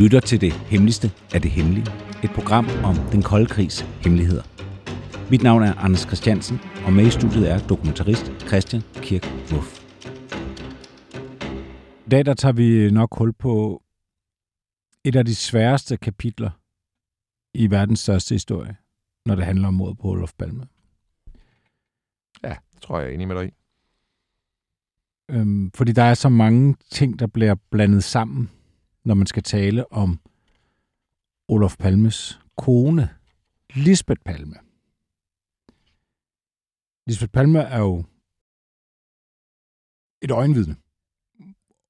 Lytter til det hemmeligste af det hemmelige. Et program om den kolde krigs hemmeligheder. Mit navn er Anders Christiansen, og med i studiet er dokumentarist Christian Kirk Muff. I dag der tager vi nok hul på et af de sværeste kapitler i verdens største historie, når det handler om mordet på Olof Palme. Ja, det tror jeg er enig med dig i. Øhm, fordi der er så mange ting, der bliver blandet sammen, når man skal tale om Olof Palmes kone, Lisbeth Palme. Lisbeth Palme er jo et øjenvidne.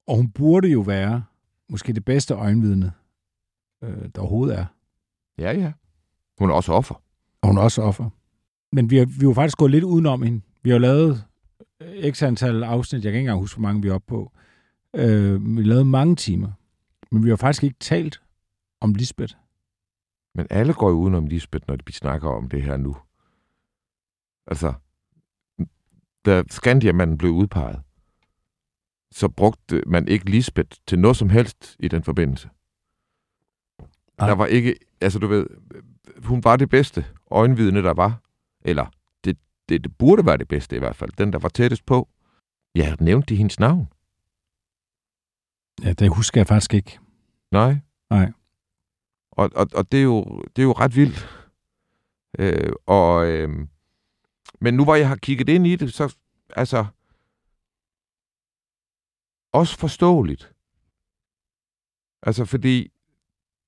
Og hun burde jo være måske det bedste øjenvidne, øh, der overhovedet er. Ja, ja. Hun er også offer. Og hun er også offer. Men vi har, vi har faktisk gået lidt udenom hende. Vi har lavet x antal afsnit, jeg kan ikke engang huske, hvor mange vi er oppe på. Øh, vi har lavet mange timer. Men vi har faktisk ikke talt om Lisbeth. Men alle går jo udenom Lisbeth, når vi snakker om det her nu. Altså, da Skandiamanden blev udpeget, så brugte man ikke Lisbeth til noget som helst i den forbindelse. Nej. Der var ikke, altså du ved, hun var det bedste øjenvidne, der var. Eller, det, det, det burde være det bedste i hvert fald. Den, der var tættest på. Jeg nævnte hendes navn. Ja, det husker jeg faktisk ikke. Nej. Nej. Og, og, og det, er jo, det er jo ret vildt. Øh, og, øh, men nu hvor jeg har kigget ind i det, så altså også forståeligt. Altså fordi,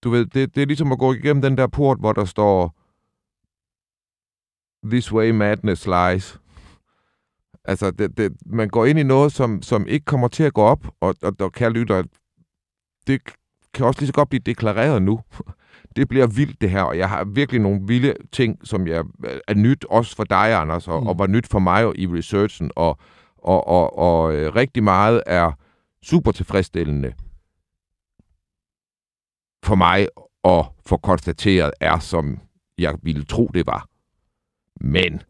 du ved, det, det er ligesom at gå igennem den der port, hvor der står This way madness lies. Altså, det, det, man går ind i noget, som, som ikke kommer til at gå op, og, og, og kære lytter, det kan også lige så godt blive deklareret nu. Det bliver vildt, det her, og jeg har virkelig nogle vilde ting, som jeg er nyt også for dig, Anders, og, mm. og var nyt for mig i researchen, og, og, og, og øh, rigtig meget er super tilfredsstillende for mig at få konstateret, er som jeg ville tro, det var. Men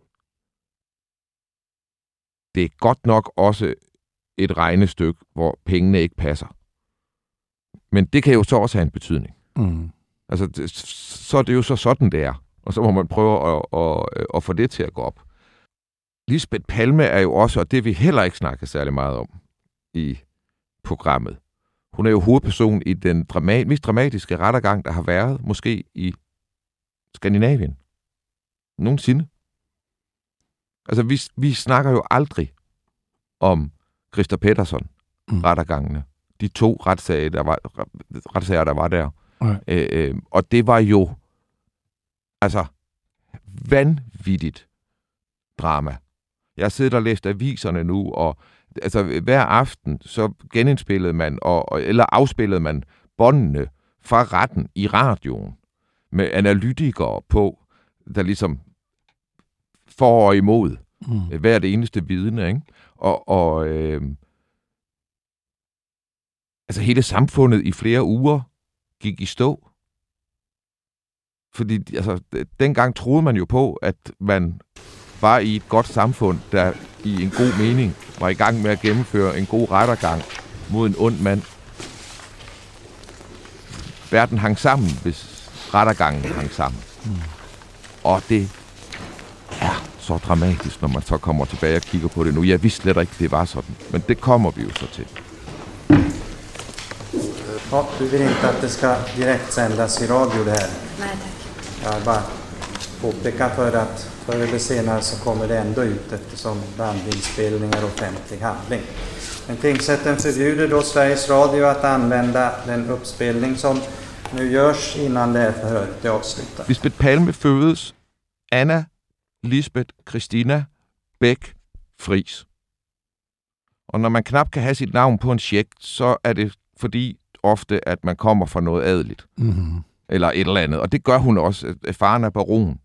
det er godt nok også et regnestykke, hvor pengene ikke passer. Men det kan jo så også have en betydning. Mm. Altså, det, så er det jo så sådan, det er. Og så må man prøve at, at, at få det til at gå op. Lisbeth Palme er jo også, og det vi heller ikke snakke særlig meget om i programmet. Hun er jo hovedperson i den dramat, mest dramatiske rettergang, der har været, måske i Skandinavien. Nogensinde. Altså, vi, vi snakker jo aldrig om Christa Pettersson, mm. rettergangene. De to retssager, der var, retssager, der var der. Okay. Øh, øh, og det var jo altså vanvittigt drama. Jeg har siddet og læst aviserne nu, og altså, hver aften så genindspillede man, og, og, eller afspillede man båndene fra retten i radioen med analytikere på, der ligesom for og imod Mm. hver det eneste vidne, ikke? Og, og øh, altså hele samfundet i flere uger gik i stå. Fordi altså, dengang troede man jo på, at man var i et godt samfund, der i en god mening var i gang med at gennemføre en god rettergang mod en ond mand. Verden hang sammen, hvis rettergangen hang sammen. Mm. Og det er så dramatisk, når man så kommer tilbage og kigger på det nu. Jeg vidste slet ikke, det var sådan. Men det kommer vi jo så til. Ja, du vill inte att det ska direktsändas i radio det här? Nej tack. Jag vill bara påpeka för att förr eller senare så kommer det ändå ut eftersom bandinspelningar är offentlig handling. Men tingsrätten förbjuder då Sveriges Radio att använda den uppspelning som nu görs innan det här förhöret är avslutat. Lisbeth Palme fødes Anna Lisbeth Christina Bæk Fris. Og når man knap kan have sit navn på en check, så er det fordi ofte, at man kommer fra noget adeligt. Mm-hmm. Eller et eller andet. Og det gør hun også. Faren er baron,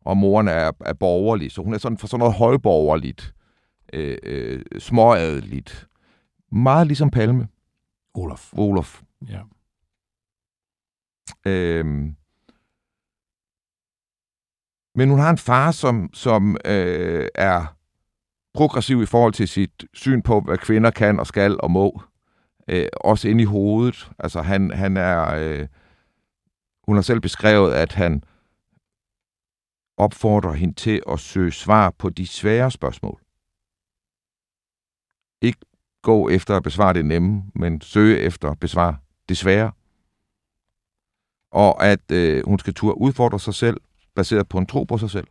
og moren er, er borgerlig. Så hun er sådan for sådan noget højborgerligt, øh, øh, småadeligt. Meget ligesom Palme. Olaf. Olof. Ja. Øhm. Men hun har en far, som, som øh, er progressiv i forhold til sit syn på, hvad kvinder kan og skal og må. Øh, også ind i hovedet. Altså han, han er... Øh, hun har selv beskrevet, at han opfordrer hende til at søge svar på de svære spørgsmål. Ikke gå efter at besvare det nemme, men søge efter at besvare det svære. Og at øh, hun skal turde udfordre sig selv, baseret på en tro på sig selv.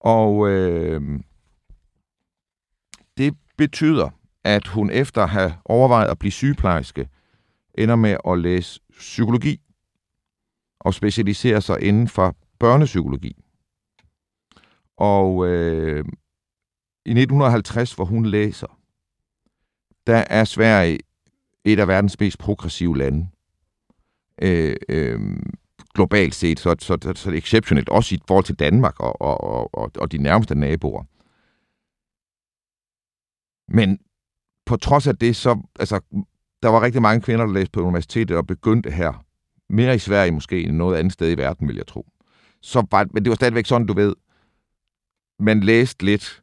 Og øh, det betyder, at hun efter at have overvejet at blive sygeplejerske, ender med at læse psykologi og specialisere sig inden for børnepsykologi. Og øh, i 1950, hvor hun læser, der er Sverige et af verdens mest progressive lande. Øh, øh, globalt set, så, så, så, så det er exceptionelt, også i forhold til Danmark og, og, og, og de nærmeste naboer. Men på trods af det, så, altså, der var rigtig mange kvinder, der læste på universitetet og begyndte her. Mere i Sverige måske end noget andet sted i verden, vil jeg tro. Så var, men det var stadigvæk sådan, du ved, man læste lidt,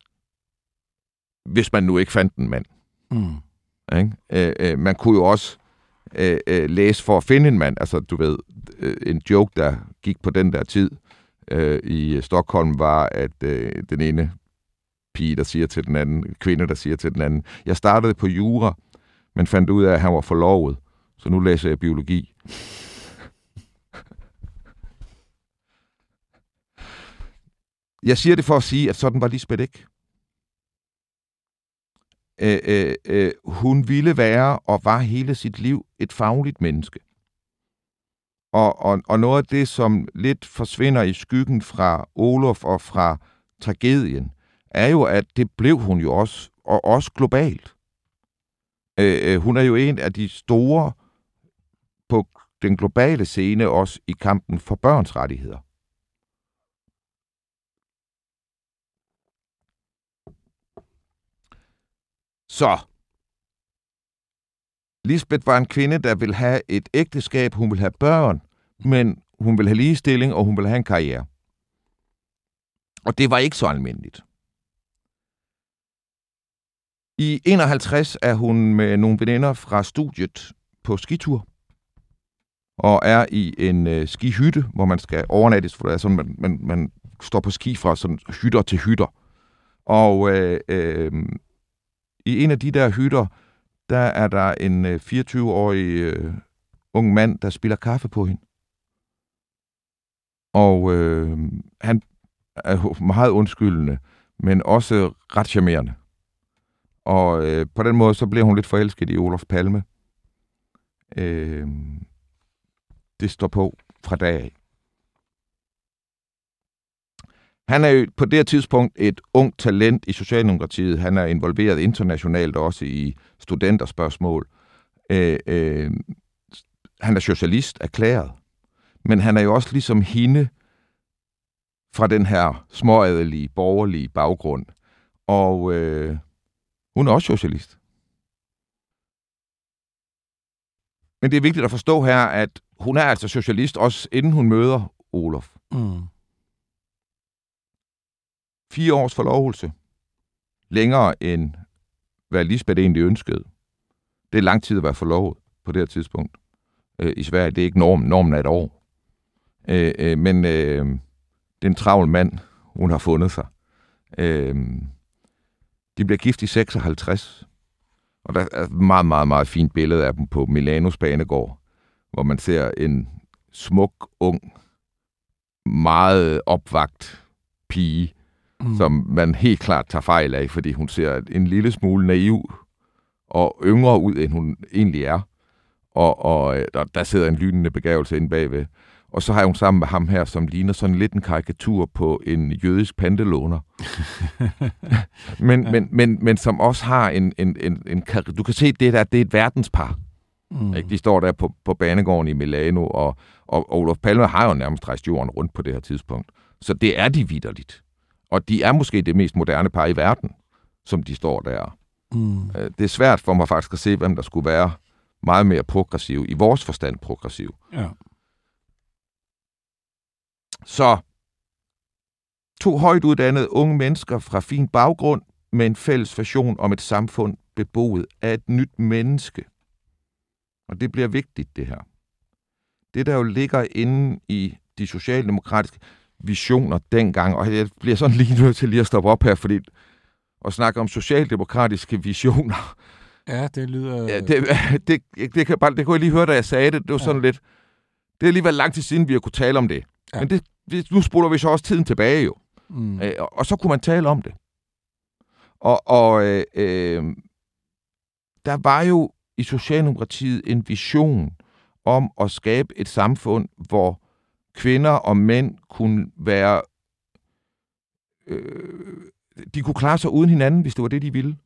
hvis man nu ikke fandt en mand. Mm. Ikke? Øh, øh, man kunne jo også øh, øh, læse for at finde en mand. Altså, du ved, øh, en joke, der gik på den der tid øh, i Stockholm, var, at øh, den ene pige, der siger til den anden, kvinde, der siger til den anden, jeg startede på jura, men fandt ud af, at han var forlovet, så nu læser jeg biologi. Jeg siger det for at sige, at sådan var Lisbeth ikke. Øh, øh, øh, hun ville være og var hele sit liv et fagligt menneske. Og, og, og noget af det, som lidt forsvinder i skyggen fra Olof og fra tragedien, er jo, at det blev hun jo også, og også globalt. Øh, øh, hun er jo en af de store på den globale scene, også i kampen for børns rettigheder. Så. Lisbeth var en kvinde, der ville have et ægteskab, hun ville have børn, men hun ville have ligestilling, og hun ville have en karriere. Og det var ikke så almindeligt. I 51 er hun med nogle veninder fra studiet på skitur, og er i en øh, skihytte, hvor man skal overnattes, for det er sådan, man, man, man står på ski fra sådan hytter til hytter. Og øh, øh, i en af de der hytter, der er der en øh, 24-årig øh, ung mand, der spiller kaffe på hende. Og øh, han er meget undskyldende, men også ret charmerende. Og øh, på den måde, så bliver hun lidt forelsket i Olof Palme. Øh, det står på fra dag af. Han er jo på det her tidspunkt et ungt talent i Socialdemokratiet. Han er involveret internationalt også i studenterspørgsmål. Øh, øh, han er socialist erklæret. Men han er jo også ligesom hende fra den her småadelige, borgerlige baggrund. Og øh, hun er også socialist. Men det er vigtigt at forstå her, at hun er altså socialist, også inden hun møder Olof. Mm. Fire års forlovelse. Længere end hvad Lisbeth egentlig ønskede. Det er lang tid at være forlovet på det her tidspunkt. Øh, I Sverige, det er ikke normen. Normen er et år. Øh, øh, men øh, det er en travl mand, hun har fundet sig. Øh, de bliver gift i 56. Og der er et meget, meget, meget fint billede af dem på Milanos banegård, hvor man ser en smuk, ung, meget opvagt pige, mm. som man helt klart tager fejl af, fordi hun ser en lille smule naiv og yngre ud, end hun egentlig er. Og, og der, der sidder en lynende begavelse inde bagved. Og så har hun sammen med ham her, som ligner sådan lidt en karikatur på en jødisk pantelåner. men, ja. men, men, men som også har en, en, en, en... Du kan se, det der, det er et verdenspar. Mm. Ikke? De står der på, på banegården i Milano, og, og, og Olof Palme har jo nærmest rejst jorden rundt på det her tidspunkt. Så det er de vidderligt. Og de er måske det mest moderne par i verden, som de står der. Mm. Øh, det er svært for mig faktisk at se, hvem der skulle være meget mere progressiv, i vores forstand progressiv. Ja. Så to højt uddannede unge mennesker fra fin baggrund med en fælles version om et samfund beboet af et nyt menneske. Og det bliver vigtigt, det her. Det, der jo ligger inde i de socialdemokratiske visioner dengang, og jeg bliver sådan lige nødt til lige at stoppe op her, fordi at snakke om socialdemokratiske visioner. Ja, det lyder... Ja, det, det, det, kan bare, det kunne jeg lige høre, da jeg sagde det. Det var ja. sådan lidt... Det er alligevel lang tid siden, vi har kunne tale om det. Ja. Men det, nu spoler vi så også tiden tilbage jo. Mm. Øh, og, og så kunne man tale om det. Og, og øh, øh, der var jo i Socialdemokratiet en vision om at skabe et samfund, hvor kvinder og mænd kunne være... Øh, de kunne klare sig uden hinanden, hvis det var det, de ville.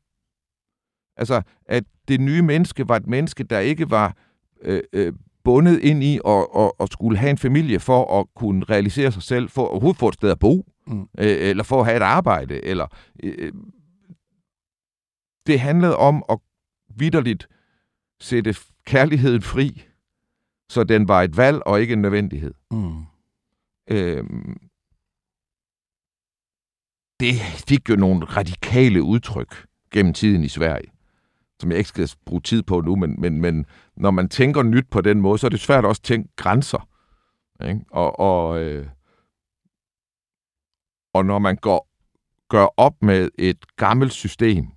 Altså, at det nye menneske var et menneske, der ikke var øh, øh, bundet ind i og, og, og skulle have en familie for at kunne realisere sig selv, for at overhovedet få et sted at bo, mm. øh, eller for at have et arbejde. Eller, øh, det handlede om at vidderligt sætte kærligheden fri, så den var et valg og ikke en nødvendighed. Mm. Øhm, det fik jo nogle radikale udtryk gennem tiden i Sverige, som jeg ikke skal bruge tid på nu, men, men, men når man tænker nyt på den måde, så er det svært også at tænke grænser. Ikke? Og, og, øh, og når man går, gør op med et gammelt system,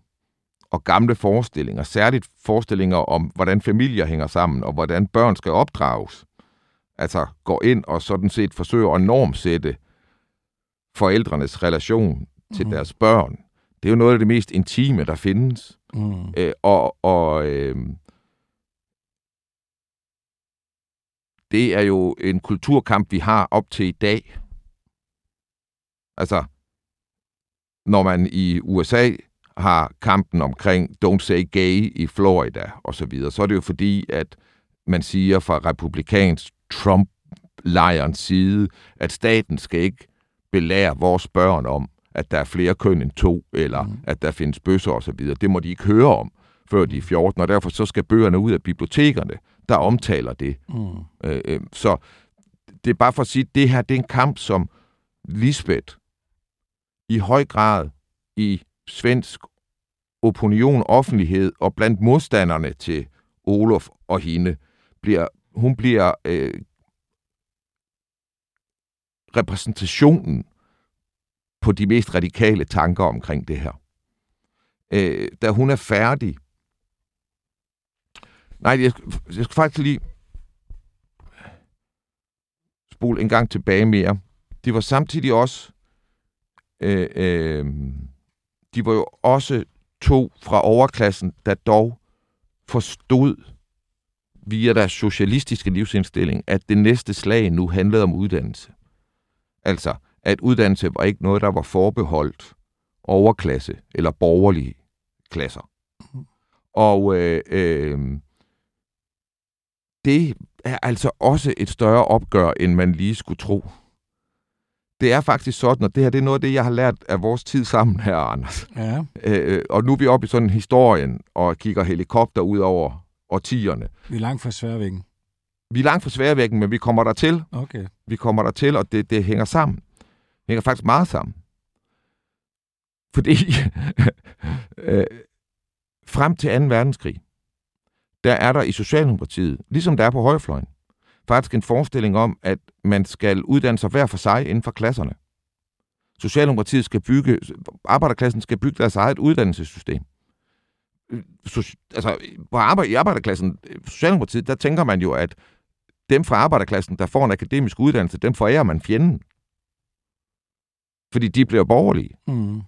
og gamle forestillinger, særligt forestillinger om, hvordan familier hænger sammen, og hvordan børn skal opdrages. Altså går ind og sådan set forsøger at normsætte forældrenes relation til mm. deres børn. Det er jo noget af det mest intime, der findes. Mm. Øh, og og øh, det er jo en kulturkamp, vi har op til i dag. Altså, når man i USA har kampen omkring Don't Say Gay i Florida og så videre, så er det jo fordi, at man siger fra republikansk Trump-lejrens side, at staten skal ikke belære vores børn om, at der er flere køn end to, eller mm. at der findes bøsser og så videre. Det må de ikke høre om, før de er 14, og derfor så skal bøgerne ud af bibliotekerne, der omtaler det. Mm. Øh, øh, så det er bare for at sige, at det her det er en kamp, som Lisbeth i høj grad i svensk opinion, offentlighed og blandt modstanderne til Olof og hende, bliver, hun bliver øh, repræsentationen på de mest radikale tanker omkring det her. Øh, da hun er færdig... Nej, jeg, jeg skal faktisk lige spole en gang tilbage mere. Det var samtidig også... Øh, øh, de var jo også to fra overklassen, der dog forstod via deres socialistiske livsindstilling, at det næste slag nu handlede om uddannelse. Altså, at uddannelse var ikke noget, der var forbeholdt overklasse eller borgerlige klasser. Og øh, øh, det er altså også et større opgør, end man lige skulle tro det er faktisk sådan, og det her det er noget af det, jeg har lært af vores tid sammen her, Anders. Ja. Øh, og nu er vi oppe i sådan historien og kigger helikopter ud over årtierne. Vi er langt fra sværvæggen. Vi er langt fra sværvæggen, men vi kommer der til. Okay. Vi kommer der til, og det, det hænger sammen. Det hænger faktisk meget sammen. Fordi øh, frem til 2. verdenskrig, der er der i Socialdemokratiet, ligesom der er på højrefløjen, faktisk en forestilling om, at man skal uddanne sig hver for sig inden for klasserne. Socialdemokratiet skal bygge, arbejderklassen skal bygge deres eget uddannelsessystem. Så, altså, på arbejde, i arbejderklassen, Socialdemokratiet, der tænker man jo, at dem fra arbejderklassen, der får en akademisk uddannelse, dem forærer man fjenden. Fordi de bliver borgerlige. Mm.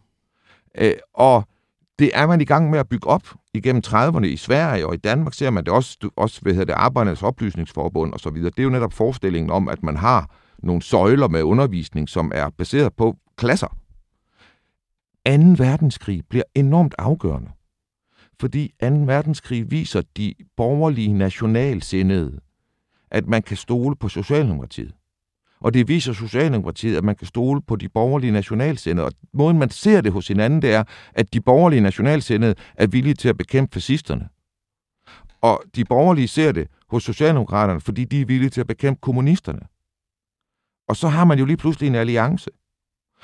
Øh, og det er man i gang med at bygge op igennem 30'erne i Sverige og i Danmark ser man det også, også hvad hedder det, Arbejdernes Oplysningsforbund og så videre. Det er jo netop forestillingen om, at man har nogle søjler med undervisning, som er baseret på klasser. 2. verdenskrig bliver enormt afgørende, fordi 2. verdenskrig viser de borgerlige nationalsindede, at man kan stole på Socialdemokratiet. Og det viser Socialdemokratiet, at man kan stole på de borgerlige nationalsendede. Og måden, man ser det hos hinanden, det er, at de borgerlige nationalsendede er villige til at bekæmpe fascisterne. Og de borgerlige ser det hos Socialdemokraterne, fordi de er villige til at bekæmpe kommunisterne. Og så har man jo lige pludselig en alliance.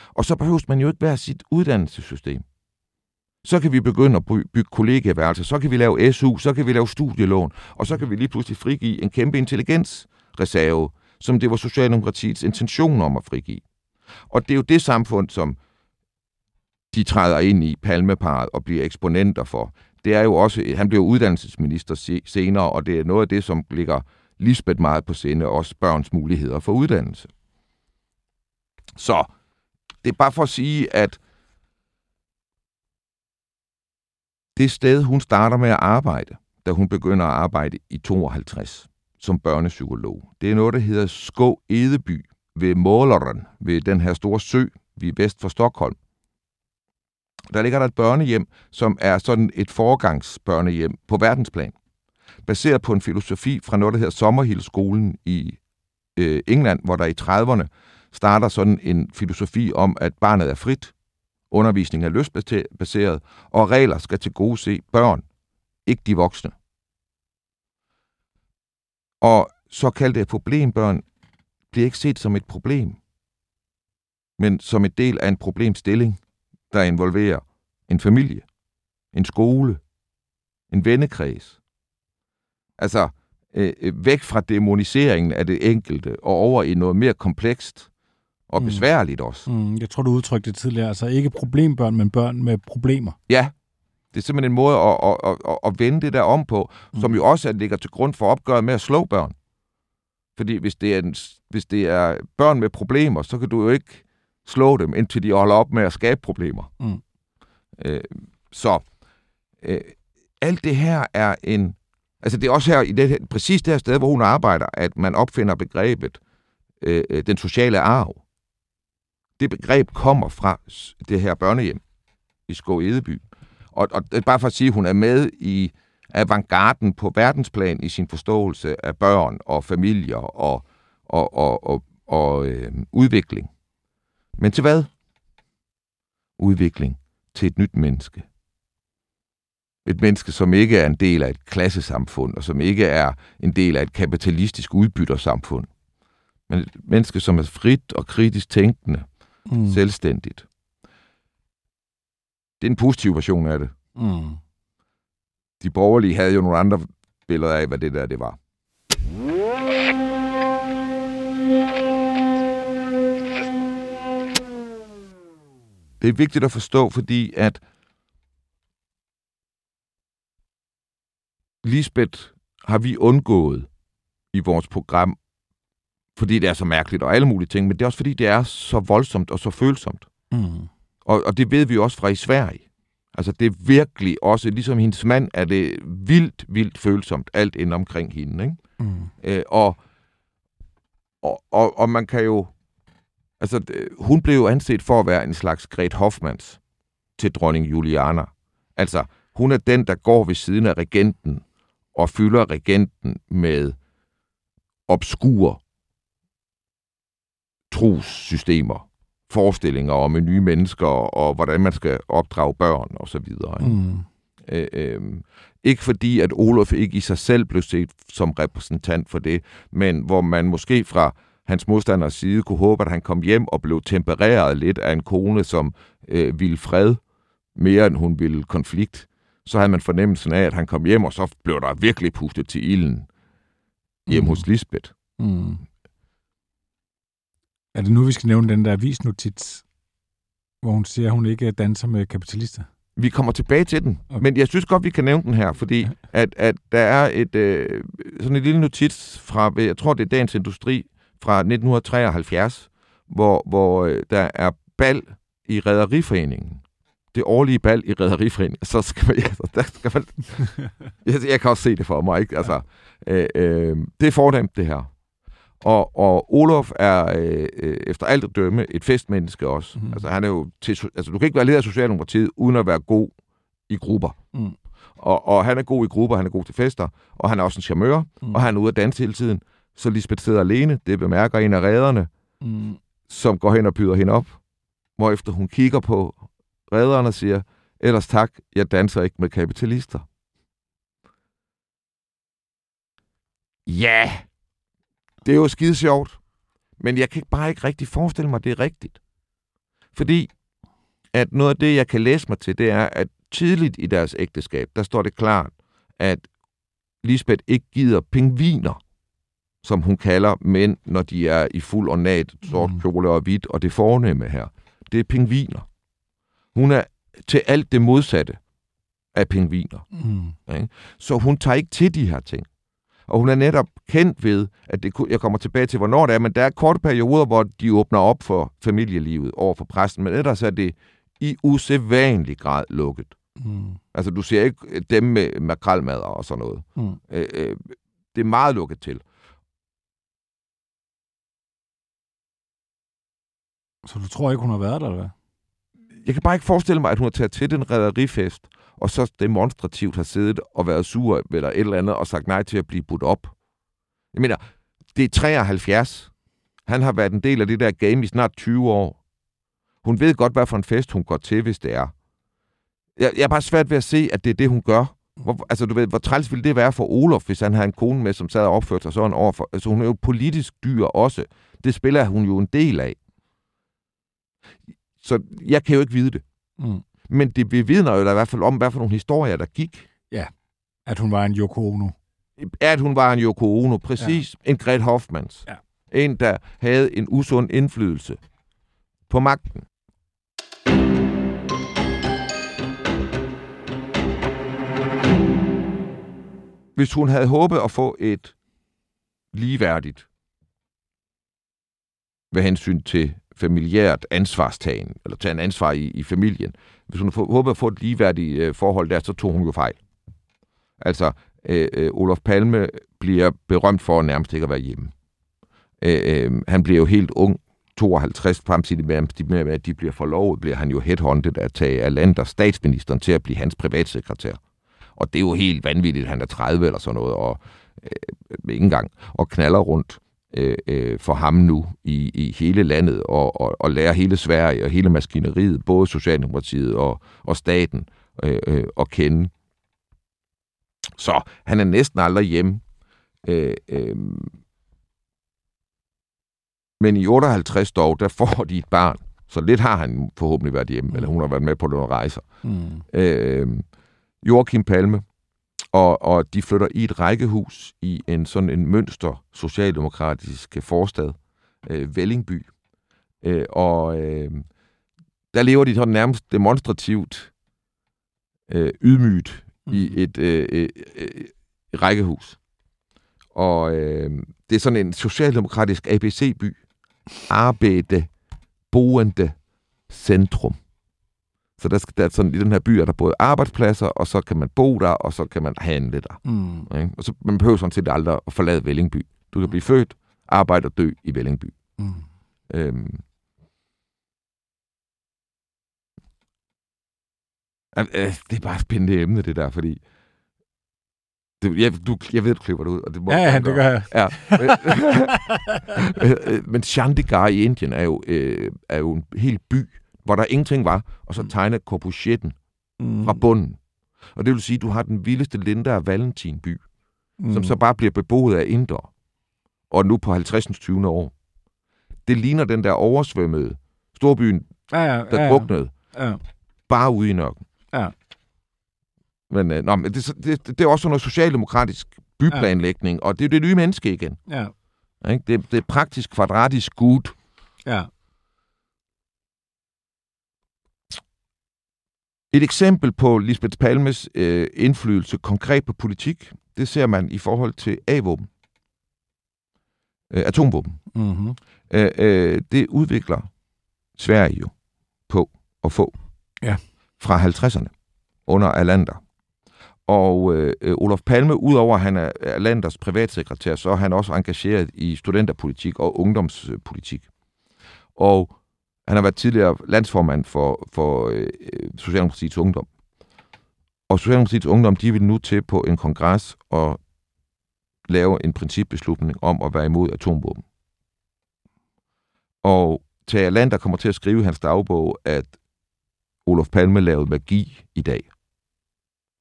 Og så behøver man jo ikke være sit uddannelsessystem. Så kan vi begynde at bygge kollegieværelser, så kan vi lave SU, så kan vi lave studielån, og så kan vi lige pludselig frigive en kæmpe intelligensreserve, som det var Socialdemokratiets intention om at frigive. Og det er jo det samfund, som de træder ind i palmeparet og bliver eksponenter for. Det er jo også, han blev uddannelsesminister senere, og det er noget af det, som ligger Lisbeth meget på sinde, også børns muligheder for uddannelse. Så det er bare for at sige, at det sted, hun starter med at arbejde, da hun begynder at arbejde i 52, som børnepsykolog. Det er noget, der hedder Skå Edeby ved Måleren, ved den her store sø vi vest for Stockholm. Der ligger der et børnehjem, som er sådan et foregangsbørnehjem på verdensplan, baseret på en filosofi fra noget, der hedder Sommerhildskolen i øh, England, hvor der i 30'erne starter sådan en filosofi om, at barnet er frit, undervisning er løsbaseret, og regler skal til gode se børn, ikke de voksne. Og såkaldte problembørn bliver ikke set som et problem, men som et del af en problemstilling, der involverer en familie, en skole, en vennekreds. Altså øh, øh, væk fra demoniseringen af det enkelte og over i noget mere komplekst og mm. besværligt også. Mm, jeg tror, du udtrykte det tidligere. Altså ikke problembørn, men børn med problemer. Ja, det er simpelthen en måde at, at, at, at vende det der om på, mm. som jo også ligger til grund for opgøret med at slå børn. Fordi hvis det, er en, hvis det er børn med problemer, så kan du jo ikke slå dem, indtil de holder op med at skabe problemer. Mm. Øh, så øh, alt det her er en... Altså det er også her, i det, præcis det her sted, hvor hun arbejder, at man opfinder begrebet øh, øh den sociale arv. Det begreb kommer fra det her børnehjem i Skå Edeby. Og, og bare for at sige, at hun er med i avantgarden på verdensplan i sin forståelse af børn og familier og, og, og, og, og øh, udvikling. Men til hvad? Udvikling til et nyt menneske. Et menneske, som ikke er en del af et klassesamfund, og som ikke er en del af et kapitalistisk udbyttersamfund. Men et menneske, som er frit og kritisk tænkende, mm. selvstændigt. Det er en positiv version af det. Mm. De borgerlige havde jo nogle andre billeder af, hvad det der det var. Det er vigtigt at forstå, fordi at Lisbeth har vi undgået i vores program, fordi det er så mærkeligt og alle mulige ting, men det er også fordi, det er så voldsomt og så følsomt. Mm. Og, og det ved vi også fra i Sverige. Altså det er virkelig også, ligesom hendes mand, er det vildt, vildt følsomt, alt ind omkring hende. Ikke? Mm. Øh, og, og, og, og man kan jo... Altså, hun blev jo anset for at være en slags Gret Hoffmans til dronning Juliana. Altså, hun er den, der går ved siden af regenten og fylder regenten med obskure trossystemer forestillinger om nye mennesker, og hvordan man skal opdrage børn og så videre. Ikke? Mm. Øh, øh, ikke fordi, at Olof ikke i sig selv blev set som repræsentant for det, men hvor man måske fra hans modstanders side kunne håbe, at han kom hjem og blev tempereret lidt af en kone, som øh, ville fred mere, end hun ville konflikt. Så havde man fornemmelsen af, at han kom hjem, og så blev der virkelig pustet til ilden hjem mm. hos Lisbeth. Mm. Er det nu, vi skal nævne den der avisnotits, hvor hun siger, at hun ikke danser med kapitalister? Vi kommer tilbage til den, okay. men jeg synes godt, vi kan nævne den her, fordi at, at der er et øh, sådan et lille notits fra, jeg tror det er Dagens Industri fra 1973, hvor, hvor øh, der er bal i Rederiforeningen. det årlige bal i Rædderiforeningen, så skal man, altså, der skal man jeg, jeg kan også se det for mig, ikke? Altså, øh, øh, det er fornemt, det her. Og, og Olof er øh, øh, efter alt at dømme et festmenneske også. Mm. Altså, han er jo til, altså, du kan ikke være leder af Socialdemokratiet uden at være god i grupper. Mm. Og, og han er god i grupper, han er god til fester, og han er også en charmeur, mm. og han er ude at danse hele tiden. Så Lisbeth sidder alene, det bemærker en af rederne, Mm. som går hen og byder hende op, hvorefter hun kigger på redderen og siger, ellers tak, jeg danser ikke med kapitalister. Ja, det er jo skide sjovt, men jeg kan bare ikke rigtig forestille mig, at det er rigtigt. Fordi at noget af det, jeg kan læse mig til, det er, at tidligt i deres ægteskab, der står det klart, at Lisbeth ikke gider pingviner, som hun kalder mænd, når de er i fuld ornat, sort Mm. kjole og hvidt, og det fornemme her, det er pingviner. Hun er til alt det modsatte af pingviner. Mm. Ikke? Så hun tager ikke til de her ting. Og hun er netop kendt ved, at det, jeg kommer tilbage til, hvornår det er, men der er korte perioder, hvor de åbner op for familielivet over for præsten, men ellers er det i usædvanlig grad lukket. Mm. Altså, du ser ikke øh, dem med makrelmad og sådan noget. Mm. Øh, øh, det er meget lukket til. Så du tror ikke, hun har været der, eller hvad? Jeg kan bare ikke forestille mig, at hun har taget til den rædderifest, og så demonstrativt har siddet og været sur eller et eller andet, og sagt nej til at blive budt op. Jeg mener, det er 73. Han har været en del af det der game i snart 20 år. Hun ved godt, hvad for en fest hun går til, hvis det er. Jeg, jeg er bare svært ved at se, at det er det, hun gør. Hvor, altså, du ved, hvor træls ville det være for Olof, hvis han havde en kone med, som sad og opførte sig sådan overfor. Altså, hun er jo politisk dyr også. Det spiller hun jo en del af. Så jeg kan jo ikke vide det. Mm. Men det bevidner jo da i hvert fald om, hvad for nogle historier, der gik. At hun var en Yoko Ono. At hun var en Yoko Ono, præcis. Ja. En Gret Hoffmans. Ja. En, der havde en usund indflydelse på magten. Hvis hun havde håbet at få et ligeværdigt ved hensyn til familiært ansvarstagen, eller tage en ansvar i, i familien. Hvis hun håber at få et ligeværdigt øh, forhold der, så tog hun jo fejl. Altså, øh, øh, Olof Palme bliver berømt for nærmest ikke at være hjemme. Øh, øh, han bliver jo helt ung, 52, fremtidigt med, at de bliver forlovet, bliver han jo headhunted at tage Alander, statsministeren, til at blive hans privatsekretær. Og det er jo helt vanvittigt, han er 30 eller sådan noget, og øh, øh, ikke engang, og knaller rundt øh, øh, for ham nu i, i hele landet, og, og, og lærer hele Sverige og hele maskineriet, både Socialdemokratiet og, og staten, øh, øh, at kende. Så han er næsten aldrig hjemme. Øh, øh, men i 58 dog, der får de et barn. Så lidt har han forhåbentlig været hjemme, mm. eller hun har været med på nogle rejser. Mm. Øh, Joachim Palme, og, og de flytter i et rækkehus i en sådan en mønster socialdemokratisk forstad, øh, Vellingby. Øh, og øh, der lever de sådan nærmest demonstrativt øh, ydmygt mm. i et øh, øh, øh, rækkehus. Og øh, det er sådan en socialdemokratisk ABC-by. Arbejde, boende, centrum. Så der, skal, der er sådan, i den her by er der både arbejdspladser, og så kan man bo der, og så kan man handle der. Mm. Ikke? Og så man behøver sådan set aldrig at forlade Vellingby. Du kan blive født, arbejde og dø i Vellingby. Mm. Øhm. Øh, øh, Det er bare et spændende emne, det der, fordi... Det, jeg, du, jeg ved, du klipper det ud, og det må Ja, ja, det gør jeg. Ja. Øh, øh, Men Chandigarh i Indien er jo, øh, er jo en hel by, hvor der ingenting var, og så tegner Corbusieren Mm. fra bunden. Og det vil sige, at du har den vildeste Linda af Valentinby, Mm. som så bare bliver beboet af indere. Og nu på 50. 20. år. Det ligner den der oversvømmede storbyen, ja, ja, der ja, ja. druknede, Ja. bare ude i nørken. Ja. Men, øh, nå, men det, det, det er også noget socialdemokratisk byplanlægning, ja. og det er jo det nye menneske igen. Ja. Ikke? Det, det er praktisk kvadratisk gut. Ja. Et eksempel på Lisbeth Palmes øh, indflydelse konkret på politik, det ser man i forhold til A-våben. Øh, atomvåben. Mm-hmm. Øh, øh, det udvikler Sverige jo på at få. Ja. fra 50'erne under Alander. Og øh, Olof Palme, udover at han er Alanders privatsekretær, så er han også engageret i studenterpolitik og ungdomspolitik. Og han har været tidligere landsformand for, for øh, Socialdemokratiets Ungdom. Og Socialdemokratiets Ungdom, de vil nu til på en kongres og lave en principbeslutning om at være imod atomvåben. Og Tage Land, der kommer til at skrive i hans dagbog, at Olof Palme lavede magi i dag,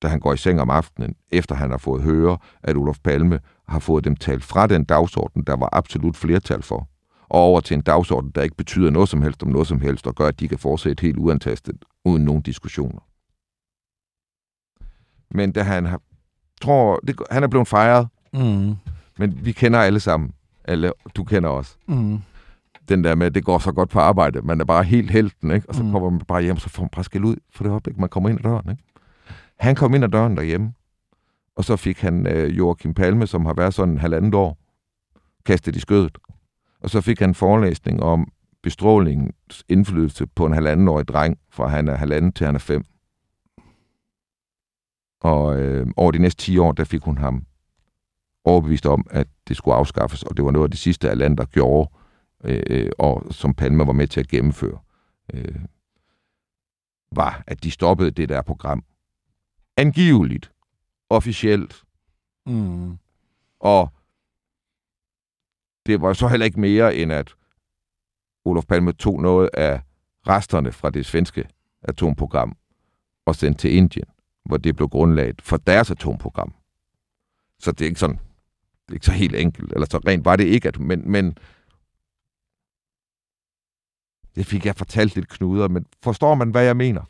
da han går i seng om aftenen, efter han har fået høre, at Olof Palme har fået dem talt fra den dagsorden, der var absolut flertal for, og over til en dagsorden, der ikke betyder noget som helst om noget som helst, og gør, at de kan fortsætte helt uantastet, uden nogen diskussioner. Men da han har, tror, det, han er blevet fejret, mm. men vi kender alle sammen, alle, du kender også. Mm. Den der med, det går så godt på arbejde, man er bare helt helten, ikke? og så mm. kommer man bare hjem, så får man bare skæld ud for det øjeblik, man kommer ind ad døren. Ikke? Han kom ind ad døren derhjemme, og så fik han øh, Joachim Palme, som har været sådan en halvandet år, kastet i skødet. Og så fik han forelæsning om bestrålingens indflydelse på en halvandenårig dreng, fra han er halvanden til han er fem. Og øh, over de næste 10 år, der fik hun ham overbevist om, at det skulle afskaffes, og det var noget af det sidste, Alander gjorde, øh, og som Palme var med til at gennemføre, øh, var, at de stoppede det der program. Angiveligt, officielt. Mm. Og det var så heller ikke mere, end at Olof Palme tog noget af resterne fra det svenske atomprogram og sendte til Indien, hvor det blev grundlaget for deres atomprogram. Så det er ikke sådan, det er ikke så helt enkelt, eller så rent var det ikke, at, men, men det fik jeg fortalt lidt knuder, men forstår man, hvad jeg mener?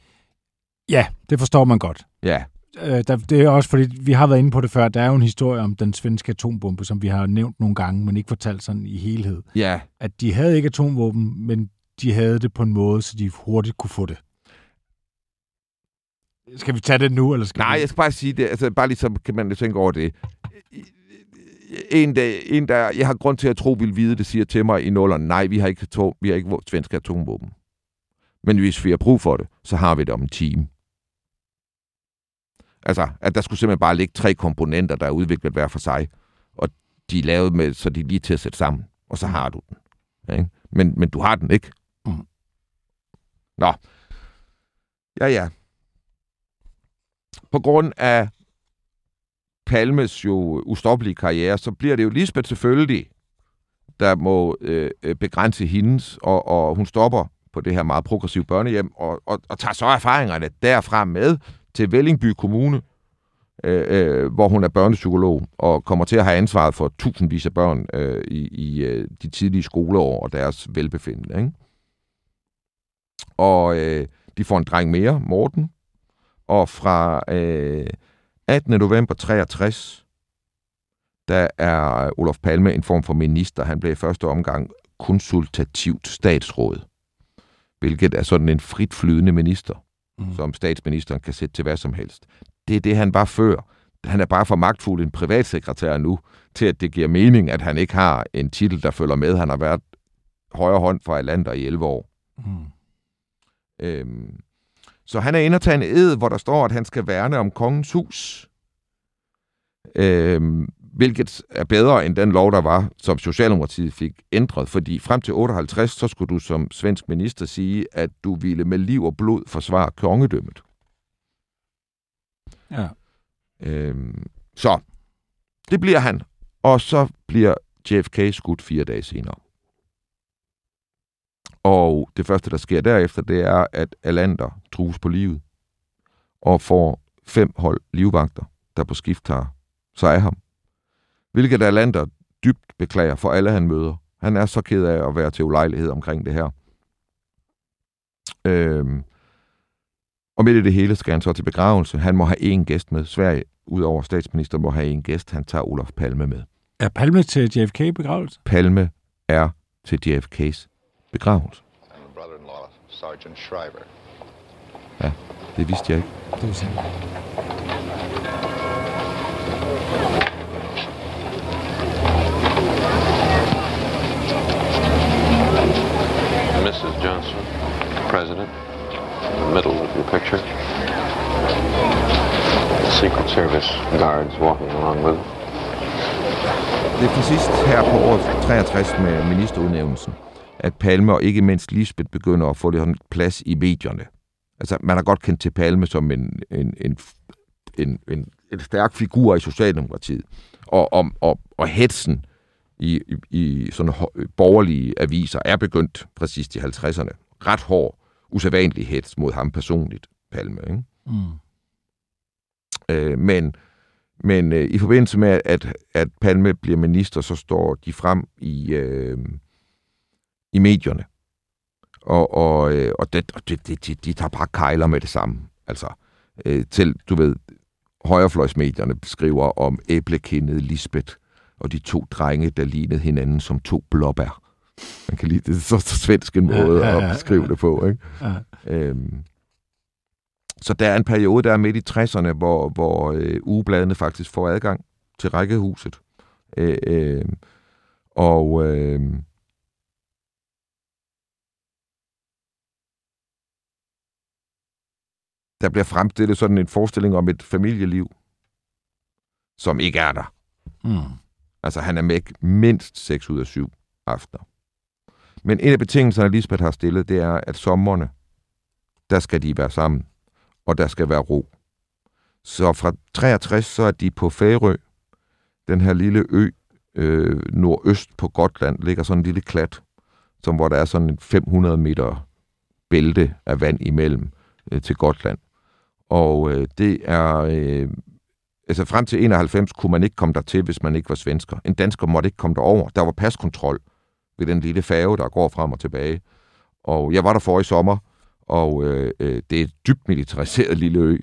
Ja, det forstår man godt. Ja. Øh, der, det er også fordi, vi har været inde på det før, der er jo en historie om den svenske atombombe, som vi har nævnt nogle gange, men ikke fortalt sådan i helhed. Ja. At de havde ikke atomvåben, men de havde det på en måde, så de hurtigt kunne få det. Skal vi tage det nu, eller skal Nej, vi... jeg skal bare sige det. Altså, bare lige så kan man tænke over det. En, der, en, der jeg har grund til at tro, vil vide det, siger til mig i nullerne, nej, vi har ikke, atom, vi har ikke svenske atomvåben. Men hvis vi har brug for det, så har vi det om en time. Altså, at der skulle simpelthen bare ligge tre komponenter, der er udviklet hver for sig, og de er lavet med, så de er lige til at sætte sammen, og så har du den. Ikke? Men, men du har den ikke. Mm. Nå. Ja, ja. På grund af Palmes jo ustoppelige karriere, så bliver det jo Lisbeth selvfølgelig, der må øh, begrænse hendes, og, og hun stopper på det her meget progressive børnehjem, og, og, og tager så erfaringerne derfra med til Vellingby Kommune, øh, øh, hvor hun er børnepsykolog, og kommer til at have ansvaret for tusindvis af børn øh, i, i øh, de tidlige skoleår og deres velbefindende. Ikke? Og øh, de får en dreng mere, Morten, og fra øh, 18. november 63, der er Olof Palme en form for minister. Han blev i første omgang konsultativt statsråd, hvilket er sådan en fritflydende minister, mm. som statsministeren kan sætte til hvad som helst. Det er det, han var før. Han er bare for magtfuld en privatsekretær nu, til at det giver mening, at han ikke har en titel, der følger med. Han har været højre hånd for Alander i 11 år. Mm. Øhm, så han er inde og tage en ed, hvor der står, at han skal værne om kongens hus. Øhm, hvilket er bedre end den lov, der var, som Socialdemokratiet fik ændret. Fordi frem til 58, så skulle du som svensk minister sige, at du ville med liv og blod forsvare kongedømmet. Ja. Øhm, så det bliver han. Og så bliver JFK skudt fire dage senere. Og det første, der sker derefter, det er, at Alander trues på livet og får fem hold livvagter, der på skift tager sig af ham. Hvilket Alander dybt beklager for alle, han møder. Han er så ked af at være til ulejlighed omkring det her. Øhm, og midt i det hele skal han så til begravelse. Han må have en gæst med. Sverige, udover statsminister, må have en gæst. Han tager Olof Palme med. Er Palme til JFK-begravelse? Palme er til JFK's begravelse. Sergeant Shriver. Ja, det vidste jeg ikke. Det vidste jeg Mrs. Johnson, President, middle of your picture. The Secret Service guards walking along with. Det er til sidst her på året 63 med ministerudnævnelsen, at Palme og ikke mindst Lisbeth begynder at få lidt plads i medierne. Altså, man har godt kendt til Palme som en, en, en, en, en, en stærk figur i Socialdemokratiet. Og, og, og, og hetsen i, i, i sådan borgerlige aviser er begyndt præcis i 50'erne. Ret hård, usædvanlig hets mod ham personligt, Palme. Ikke? Mm. Øh, men men øh, i forbindelse med, at, at Palme bliver minister, så står de frem i, øh, i medierne. Og, og, øh, og det, det, det, de, de tager bare kejler med det samme. Altså, øh, til, du ved, højrefløjsmedierne beskriver om æblekindet Lisbeth og de to drenge, der lignede hinanden som to blåbær. Man kan lide det så, så svensk en måde ja, ja, ja, at beskrive det på. Ikke? Ja. Øhm, så der er en periode, der er midt i 60'erne, hvor, hvor øh, ugebladene faktisk får adgang til rækkehuset. Øh, øh, og øh, der bliver fremstillet sådan en forestilling om et familieliv, som ikke er der. Mm. Altså, han er med mindst 6 ud af 7 aftener. Men en af betingelserne, Lisbeth har stillet, det er, at sommerne, der skal de være sammen, og der skal være ro. Så fra 63, så er de på Færø, den her lille ø øh, nordøst på Gotland, ligger sådan en lille klat, som hvor der er sådan en 500 meter bælte af vand imellem øh, til Gotland. Og øh, det er... Øh, altså frem til 91 kunne man ikke komme der til, hvis man ikke var svensker. En dansker måtte ikke komme derover. Der var paskontrol ved den lille færge, der går frem og tilbage. Og jeg var der for i sommer, og øh, øh, det er et dybt militariseret lille ø,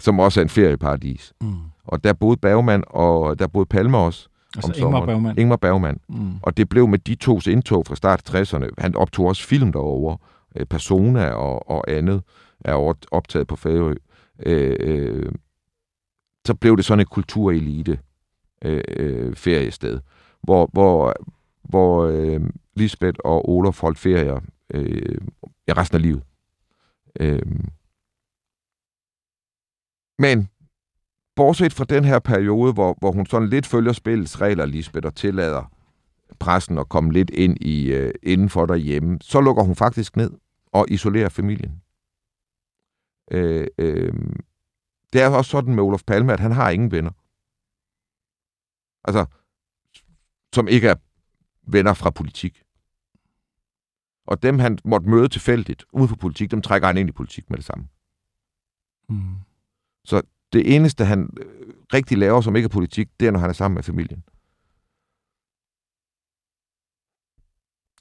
som også er en ferieparadis. Mm. Og der boede Bergman, og der boede Palme også. Altså om Ingmar Bergman. Ingmar Bergman. Mm. Og det blev med de tos indtog fra start 60'erne. Han optog også film derovre. Øh, Persona og, og andet er optaget på Færø. Øh, øh, så blev det sådan et kulturelite øh, øh, feriested, hvor, hvor, hvor øh, Lisbeth og Olof holdt ferier øh, i resten af livet. Øh, men bortset fra den her periode, hvor, hvor hun sådan lidt følger spillets regler, Lisbeth, og tillader pressen at komme lidt ind i øh, indenfor derhjemme, så lukker hun faktisk ned og isolerer familien. Øh, øh, det er også sådan med Olof Palme, at han har ingen venner. Altså, som ikke er venner fra politik. Og dem, han måtte møde tilfældigt uden for politik, dem trækker han ind i politik med det samme. Mm. Så det eneste, han øh, rigtig laver, som ikke er politik, det er, når han er sammen med familien.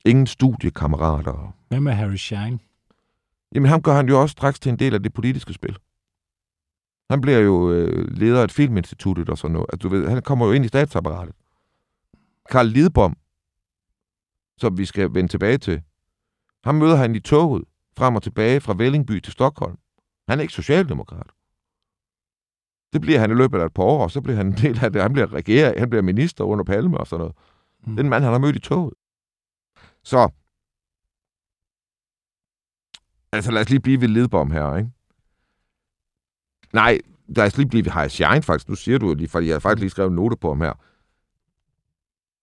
Ingen studiekammerater. Hvad med Harry Shine? Jamen, ham gør han jo også straks til en del af det politiske spil. Han bliver jo øh, leder af et filminstituttet og sådan noget. Altså, du ved, han kommer jo ind i statsapparatet. Karl Lidbom, som vi skal vende tilbage til, han møder han i toget frem og tilbage fra Vellingby til Stockholm. Han er ikke socialdemokrat. Det bliver han i løbet af et par år, og så bliver han en del af det. Han bliver regeret, han bliver minister under Palme og sådan noget. Mm. Den mand, han har mødt i toget. Så, altså lad os lige blive ved Lidbom her, ikke? Nej, lad os lige blive ved High Shine, faktisk. Nu siger du jo lige, fordi jeg har faktisk lige skrevet en note på ham her.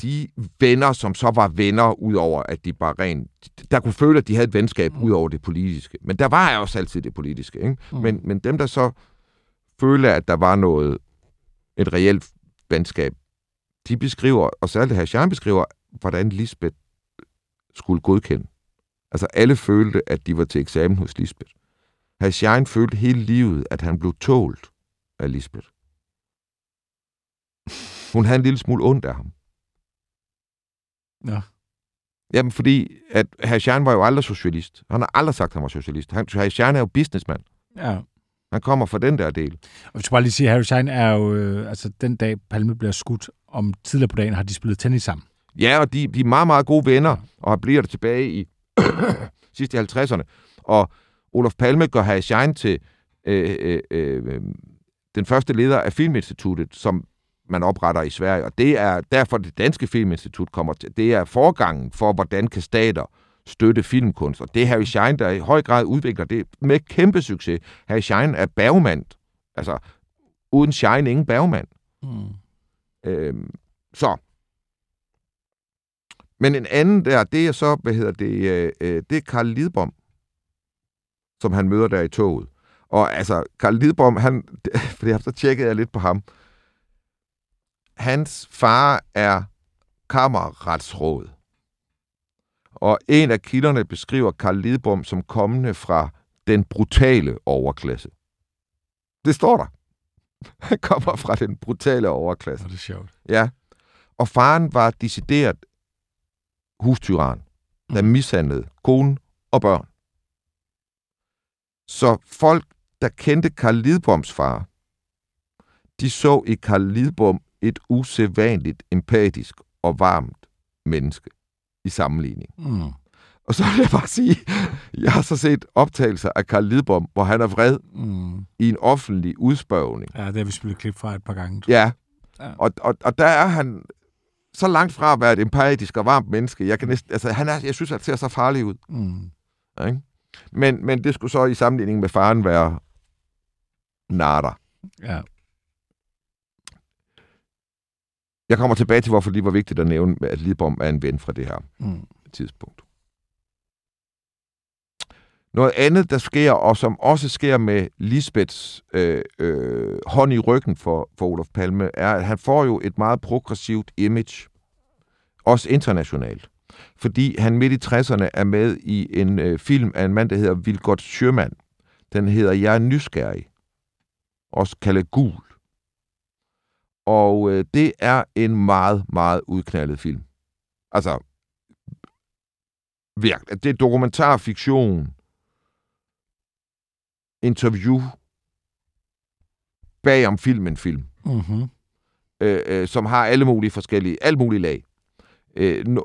De venner, som så var venner, udover at de bare rent... Der kunne føle, at de havde et venskab mm. ud over det politiske. Men der var også altid det politiske, ikke? Mm. Men, men dem, der så følte, at der var noget... Et reelt venskab, de beskriver, og særligt her Shine beskriver, hvordan Lisbeth skulle godkende. Altså alle følte, at de var til eksamen hos Lisbeth. Shine følte hele livet, at han blev tålt af Lisbeth. Hun havde en lille smule ondt af ham. Ja. Jamen, fordi at Shine var jo aldrig socialist. Han har aldrig sagt, at han var socialist. Han, Shine er jo businessman. Ja. Han kommer fra den der del. Og hvis du bare lige sige, Harry Shine er jo, øh, altså den dag Palme bliver skudt, om tidligere på dagen har de spillet tennis sammen. Ja, og de, de er meget, meget gode venner, og bliver der tilbage i sidste 50'erne. Og Olof Palme gør Harry Schein til øh, øh, øh, den første leder af Filminstituttet, som man opretter i Sverige. Og det er derfor, det danske filminstitut kommer til. Det er forgangen for, hvordan kan stater støtte filmkunst. Og det er Harry Schein, der i høj grad udvikler det med kæmpe succes. Harry Schein er Bergman. Altså, uden Schein ingen Bergman. Mm. Øhm, så. Men en anden der, det er så, hvad hedder det, øh, øh, det er Karl Lidbom, som han møder der i toget. Og altså, Karl Lidbom, han, fordi så tjekkede jeg lidt på ham. Hans far er kammerretsråd. Og en af kilderne beskriver Karl Lidbom som kommende fra den brutale overklasse. Det står der. Han kommer fra den brutale overklasse. Og det er sjovt. Ja. Og faren var decideret hustyran, der mishandlede kone og børn. Så folk, der kendte Karl Lidboms far, de så i Karl Lidbom et usædvanligt empatisk og varmt menneske i sammenligning. Mm. Og så vil jeg bare sige, jeg har så set optagelser af Karl Lidbom, hvor han er vred Mm. i en offentlig udspørgning. Ja, det har vi spillet klip fra et par gange. Ja. Ja. Og, og, og der er han så langt fra at være et empatisk og varmt menneske. Jeg, kan næsten, altså, han er, jeg synes, han ser så farlig ud. Mm. Ikke? Men, men det skulle så i sammenligning med faren være nada. Ja. Jeg kommer tilbage til, hvorfor det var vigtigt at nævne, at Lidbom er en ven fra det her Mm. tidspunkt. Noget andet, der sker, og som også sker med Lisbeths øh, øh, hånd i ryggen for, for Olof Palme, er, at han får jo et meget progressivt image, også internationalt. Fordi han midt i 60'erne er med i en øh, film af en mand, der hedder Vilgot Schürmann. Den hedder Jeg er nysgerrig. Også kaldet Gul. Og øh, det er en meget, meget udknaldet film. Altså, virkelig. Det er dokumentarfiktion, interview, bag om filmen film, Mm-hmm. øh, øh, som har alle mulige forskellige, alle mulige lag. Øh, no,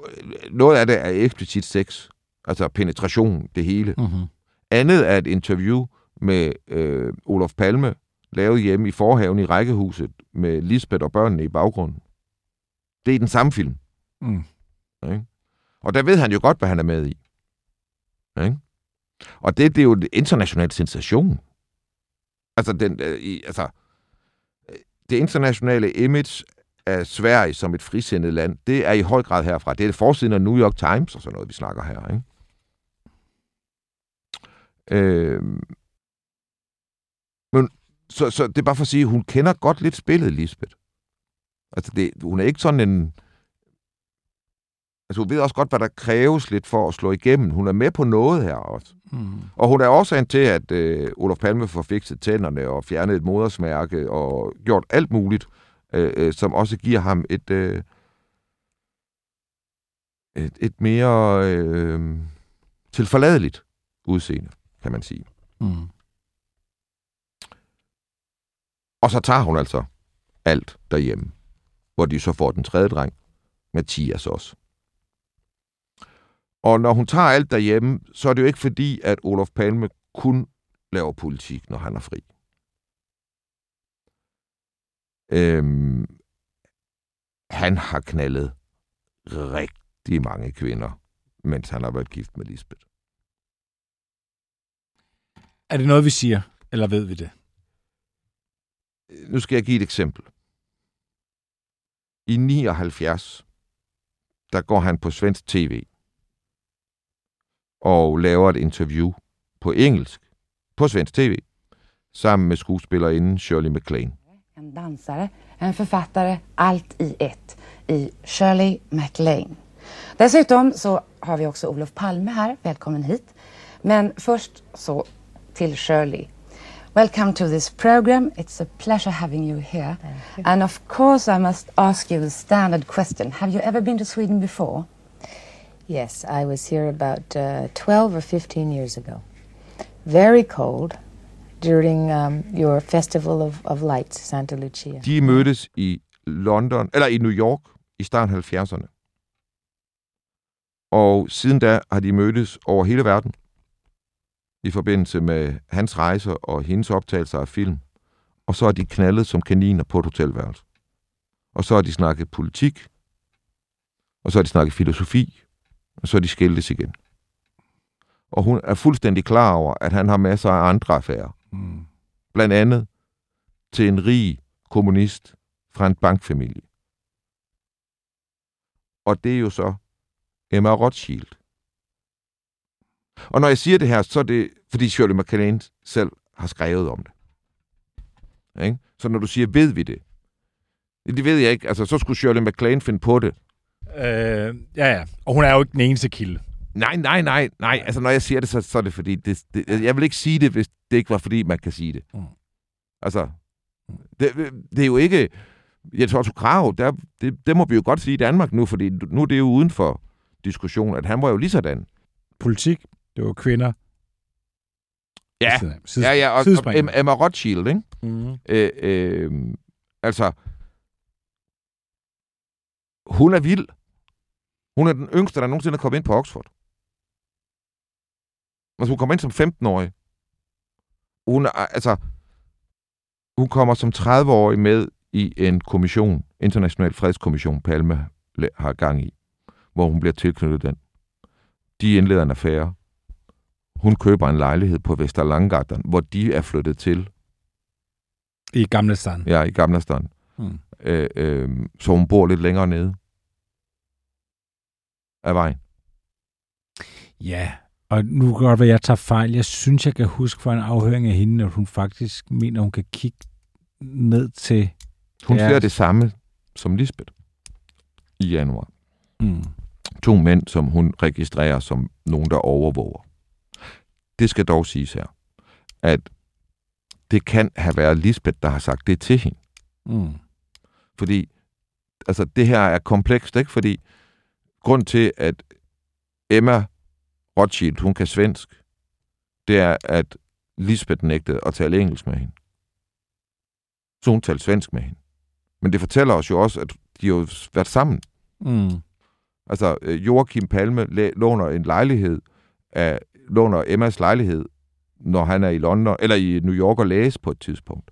noget af det er eksplicit sex, altså penetration, det hele. Mm-hmm. Andet er et interview med øh, Olof Palme, lavet hjemme i forhaven i rækkehuset, med Lisbeth og børnene i baggrunden. Det er den samme film. Mm. Ikke? Og der ved han jo godt, hvad han er med i. Ikke? Og det, det er jo en international sensation. Altså, den, øh, i, altså, øh, det internationale image af Sverige som et frisindet land, det er i høj grad herfra. Det er forsiden af New York Times og sådan noget, vi snakker her. Ikke? Øh, men, så, så det er bare for at sige, at hun kender godt lidt spillet, Lisbeth. Altså, det, hun er ikke sådan en... Altså, hun ved også godt, hvad der kræves lidt for at slå igennem. Hun er med på noget her også. Mm. Og hun er årsagen til, at øh, Olof Palme får fikset tænderne og fjernet et modersmærke og gjort alt muligt, øh, øh, som også giver ham et, øh, et, et mere øh, tilforladeligt udseende, kan man sige. Mm. Og så tager hun altså alt derhjemme, hvor de så får den tredje dreng, Mathias også. Og når hun tager alt derhjemme, så er det jo ikke fordi, at Olof Palme kun laver politik, når han er fri. Øhm, han har knaldet rigtig mange kvinder, mens han har været gift med Lisbeth. Er det noget, vi siger, eller ved vi det? Nu skal jeg give et eksempel. I 79, der går han på svensk tv og laver et interview på engelsk på svensk tv sammen med skuespillerinden Shirley MacLaine. En dansare, en författare, allt i ett i Shirley MacLaine. Dessutom så har vi också Olof Palme här, välkommen hit. Men först så till Shirley. Welcome to this program. It's a pleasure having you here. And of course I must ask you the standard question. Have you ever been to Sweden before? Yes, I was here about uh, 12 or 15 years ago. Very cold during um, your Festival of, of Lights, Santa Lucia. De mødtes i London, eller i New York i starten af 70'erne. Og siden da har de mødtes over hele verden i forbindelse med hans rejser og hendes optagelser af film. Og så har de knaldet som kaniner på et hotelværelse. Og så har de snakket politik, og så har de snakket filosofi, og så har de skældtes igen. Og hun er fuldstændig klar over, at han har masser af andre affærer. Blandt andet til en rig kommunist fra en bankfamilie. Og det er jo så Emma Rothschild. Og når jeg siger det her, så er det, fordi Shirley MacLaine selv har skrevet om det. Ikke? Så når du siger, ved vi det? Det ved jeg ikke. Altså, så skulle Shirley MacLaine finde på det. Øh, ja, ja. Og hun er jo ikke den eneste kilde. Nej, nej, nej, nej. Altså, når jeg siger det, så, så er det fordi... Det, det, jeg vil ikke sige det, hvis det ikke var fordi, man kan sige det. Mm. Altså, det, det er jo ikke... Jens Otto Krav, der, det, det må vi jo godt sige i Danmark nu, fordi nu er det jo uden for diskussion, at han var jo lige sådan. Politik, det var kvinder. Ja, Side- side- ja, ja og, og Emma Rothschild, ikke? Mm. Øh, øh, altså, hun er vild. Hun er den yngste, der nogensinde er kommet ind på Oxford. Altså, hun kommer ind som 15-årig. Hun er, altså, hun kommer som 30-årig med i en kommission, international fredskommission, Palme har gang i, hvor hun bliver tilknyttet den. De indleder en affære. Hun køber en lejlighed på Vesterlanggatan, hvor de er flyttet til I Gamle Stand. Ja, i Gamlastan. Mm. Øh, øh, så hun bor lidt længere nede af vejen. Ja, og nu kan godt være, at jeg tager fejl. Jeg synes, jeg kan huske fra en afhøring af hende, at hun faktisk mener, hun kan kigge ned til... Hun ja. ser det samme som Lisbeth i januar. Mm. To mænd, som hun registrerer som nogen, der overvåger. Det skal dog siges her, at det kan have været Lisbeth, der har sagt det til hende. Mm. Fordi altså, det her er komplekst, ikke? Fordi grund til, at Emma Rothschild, hun kan svensk, det er, at Lisbeth nægtede at tale engelsk med hende. Så hun talte svensk med hende. Men det fortæller os jo også, at de har jo været sammen. Mm. Altså, øh, Joachim Palme låner en lejlighed af, låner Emmas lejlighed, når han er i London, eller i New York og læse på et tidspunkt.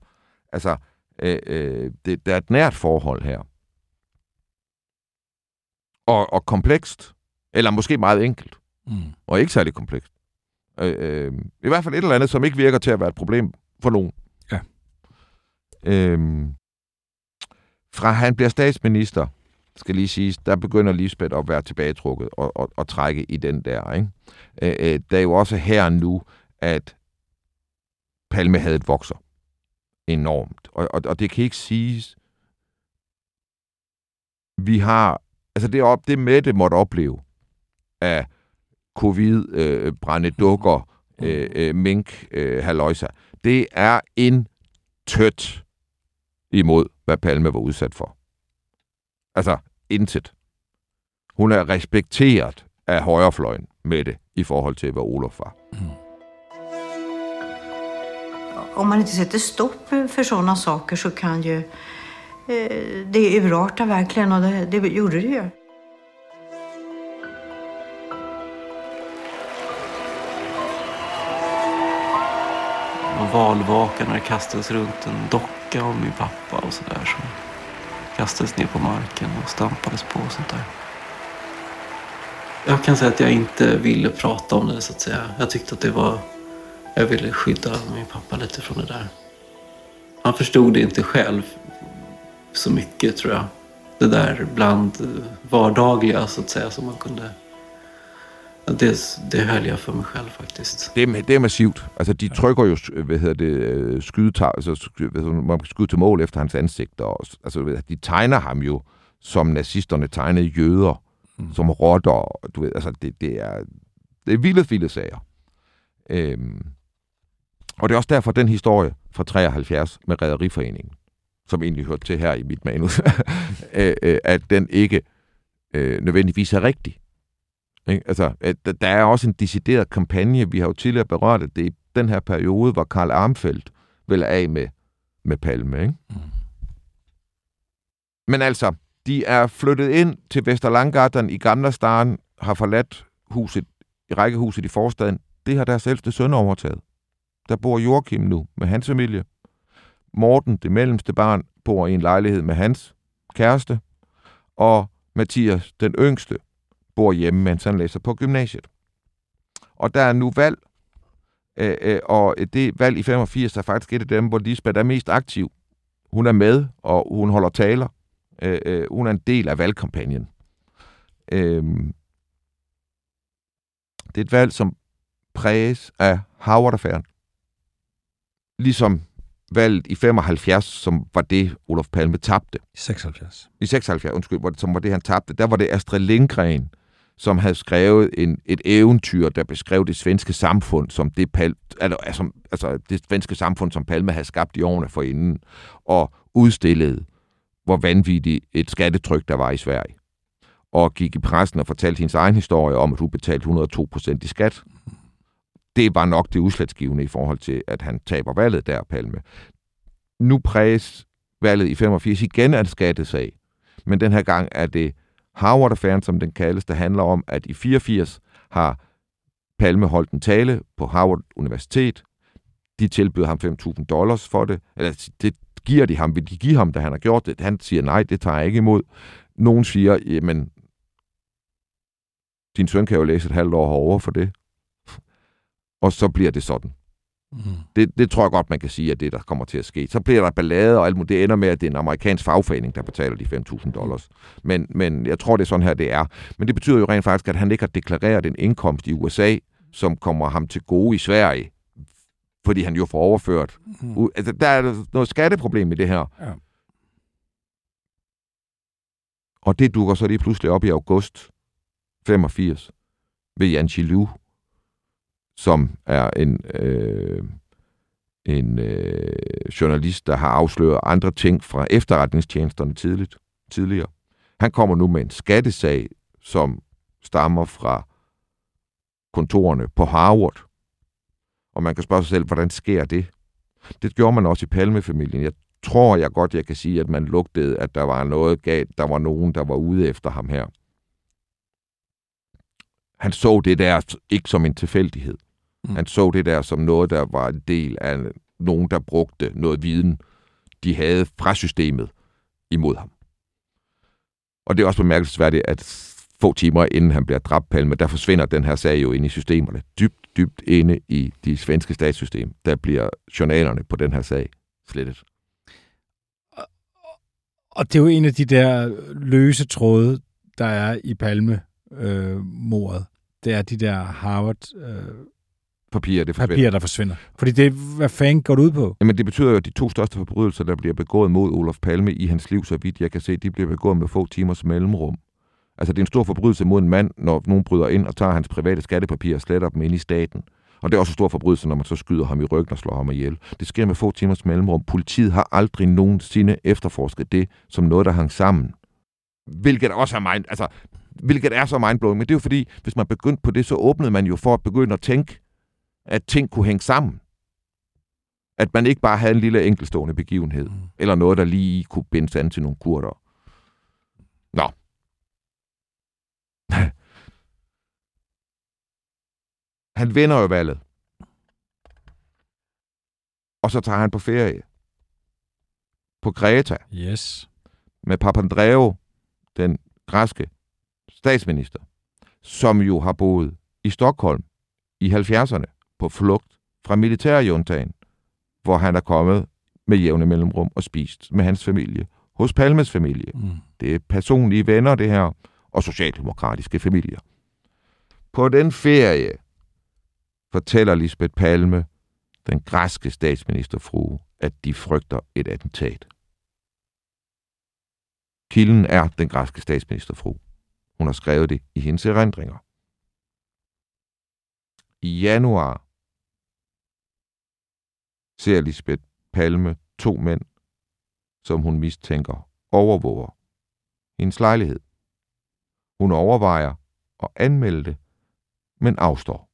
Altså, øh, øh, det, der er et nært forhold her. Og, og komplekst. Eller måske meget enkelt. Mm. Og ikke særlig komplekst. Øh, øh, I hvert fald et eller andet, som ikke virker til at være et problem for nogen. Ja. Øh, fra han bliver statsminister, skal lige siges, der begynder Lisbeth at være tilbagetrukket og, og, og trække i den der. Ikke? Øh, øh, det er jo også her nu, at Palme havde et vokser enormt. Og, og, og det kan ikke siges. Vi har, altså det, op, det Mette måtte opleve af covid, øh, dukker, øh, øh, mink, øh, haløjsa, det er en tødt imod, hvad Palme var udsat for. Altså, intet. Hun er respekteret af højrefløjen med det, i forhold til, hvad Olof var. Om man inte sätter stopp för sådana saker så kan ju eh, det urarta verkligen och det, det gjorde det ju. Och valvaka när det kastades runt en docka av min pappa och sådär som kastades ner på marken och stampades på och sånt där. Jag kan säga att jag inte ville prata om det så att säga. Jag tyckte att det var... Jag ville skydda min pappa lite från det där. Han förstod det inte själv så mycket tror jag. Det där bland vardagliga så att säga som man kunde... Det, det höll jeg for mig selv faktisk. Det er, det er massivt. Altså, de trykker jo, hvad hedder det, øh, skydetar, altså, man kan skyde til mål efter hans ansigt. Og, altså, ved, de tegner ham jo, som nazisterne tegnede jøder, mm. som rotter. Du ved, altså, det, det er, det er vilde, vilde sager. Øhm, og det er også derfor, den historie fra 73 med Rederiforeningen, som egentlig hørte til her i mit manus, øh, øh, at den ikke øh, nødvendigvis er rigtig. Ikke? Altså, der- er også en decideret kampagne. Vi har jo tidligere berørt, at det er den her periode, hvor Karl Armfeldt vil af med, med Palme. Ikke? Mm. Men altså, de er flyttet ind til Vesterlanggatan i Gamla Stan, har forladt huset, i rækkehuset i forstaden. Det har deres ældste søn overtaget. Der bor Joachim nu med hans familie. Morten, det mellemste barn, bor i en lejlighed med hans kæreste. Og Mathias, den yngste, bor hjemme, mens han læser på gymnasiet. Og der er nu valg, øh, øh, og det valg i 85 er faktisk et af dem, hvor Lisbeth er mest aktiv. Hun er med, og hun holder taler. Øh, øh, hun er en del af valgkampagnen. Øh, det er et valg, som præges af Howard-affæren. Ligesom valget i 75, som var det, Olof Palme tabte. I 76. I 76, undskyld, hvor det, som var det, han tabte. Der var det Astrid Lindgren, som havde skrevet en, et eventyr, der beskrev det svenske samfund som det, Pal, altså, altså det svenske samfund, som Palme havde skabt i årene forinden, og udstillede, hvor vanvittigt et skattetryk der var i Sverige. Og gik i pressen og fortalte hendes egen historie om, at hun betalte 102 procent i skat. Det var nok det udslagsgivende i forhold til, at han taber valget der, Palme. Nu præges valget i 85 igen af en skattesag, men den her gang er det Harvard-affæren, som den kaldes, der handler om, at i 84 har Palme holdt en tale på Harvard Universitet. De tilbyder ham 5.000 dollars for det. Eller det giver de ham. Vil de give ham, da han har gjort det? Han siger, nej, det tager jeg ikke imod. Nogen siger, jamen, din søn kan jo læse et halvt år herovre for det. Og så bliver det sådan. Mm. Det, det tror jeg godt, man kan sige, at det der kommer til at ske. Så bliver der ballade, og alt muligt. det ender med, at det er en amerikansk fagforening, der betaler de 5.000 dollars. Men, men jeg tror, det er sådan her, det er. Men det betyder jo rent faktisk, at han ikke har deklareret en indkomst i USA, som kommer ham til gode i Sverige, fordi han jo får overført. Mm. Altså, der er noget skatteproblem i det her. Ja. Og det dukker så lige pludselig op i august 85 ved Jan Chilu, som er en, øh, en øh, journalist, der har afsløret andre ting fra efterretningstjenesterne tidligt, tidligere. Han kommer nu med en skattesag, som stammer fra kontorerne på Harvard. Og man kan spørge sig selv, hvordan sker det? Det gjorde man også i Palmefamilien. Jeg tror jeg godt, jeg kan sige, at man lugtede, at der var noget galt. Der var nogen, der var ude efter ham her. Han så det der ikke som en tilfældighed. Mm. Han så det der som noget, der var en del af nogen, der brugte noget viden, de havde fra systemet imod ham. Og det er også bemærkelsesværdigt, at få timer inden han bliver dræbt, Palme, der forsvinder den her sag jo ind i systemerne. Dybt, dybt inde i de svenske statssystem, der bliver journalerne på den her sag slettet. Og det er jo en af de der løse tråde, der er i Palme-mordet. Øh, det er de der Harvard... Øh, papirer, det forsvinder. Papirer, der forsvinder. Fordi det, hvad fanden går det ud på? Jamen, det betyder jo, at de to største forbrydelser, der bliver begået mod Olof Palme i hans liv, så vidt jeg kan se, de bliver begået med få timers mellemrum. Altså, det er en stor forbrydelse mod en mand, når nogen bryder ind og tager hans private skattepapirer og sletter dem ind i staten. Og det er også en stor forbrydelse, når man så skyder ham i ryggen og slår ham ihjel. Det sker med få timers mellemrum. Politiet har aldrig nogensinde efterforsket det som noget, der hang sammen. Hvilket også er mind, altså, hvilket er så mindblowing. Men det er jo fordi, hvis man begyndte på det, så åbnede man jo for at begynde at tænke, at ting kunne hænge sammen. At man ikke bare havde en lille enkelstående begivenhed, mm. eller noget, der lige kunne bindes an til nogle kurder. Nå. han vinder jo valget. Og så tager han på ferie. På Greta. Yes. Med Papandreou, den græske statsminister, som jo har boet i Stockholm i 70'erne på flugt fra militærjuntagen, hvor han er kommet med jævne mellemrum og spist med hans familie, hos Palmes familie. Mm. Det er personlige venner, det her, og socialdemokratiske familier. På den ferie fortæller Lisbeth Palme, den græske statsministerfrue, at de frygter et attentat. Kilden er den græske statsministerfru. Hun har skrevet det i hendes erindringer. I januar ser Lisbeth Palme to mænd, som hun mistænker overvåger hendes lejlighed. Hun overvejer at anmelde det, men afstår.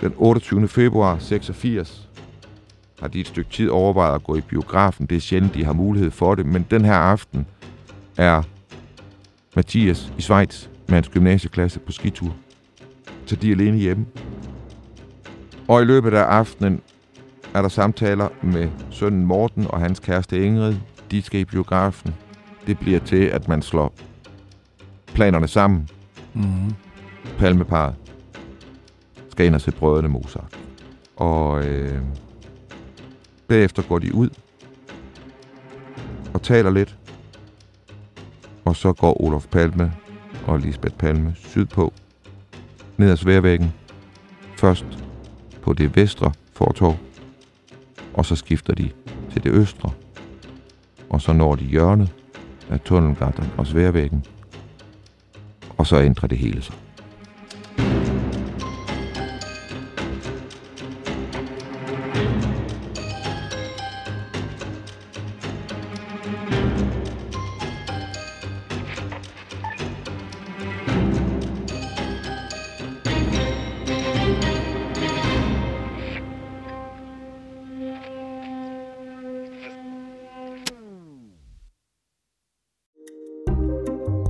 Den 28. februar 86 har de et stykke tid overvejet at gå i biografen. Det er sjældent, de har mulighed for det, men den her aften er Mathias i Schweiz med hans gymnasieklasse på skitur. Så de er alene hjemme. Og i løbet af aftenen er der samtaler med sønnen Morten og hans kæreste Ingrid. De skal i biografen. Det bliver til, at man slår planerne sammen. Mm. Palmeparet skal ind og se brødrene Mozart. Og øh, bagefter går de ud og taler lidt. Og så går Olof Palme og Lisbeth Palme sydpå, ned ad sværvæggen. Først på det vestre fortov, og så skifter de til det østre. Og så når de hjørnet af tunnelgatteren og sværvæggen, og så ændrer det hele sig.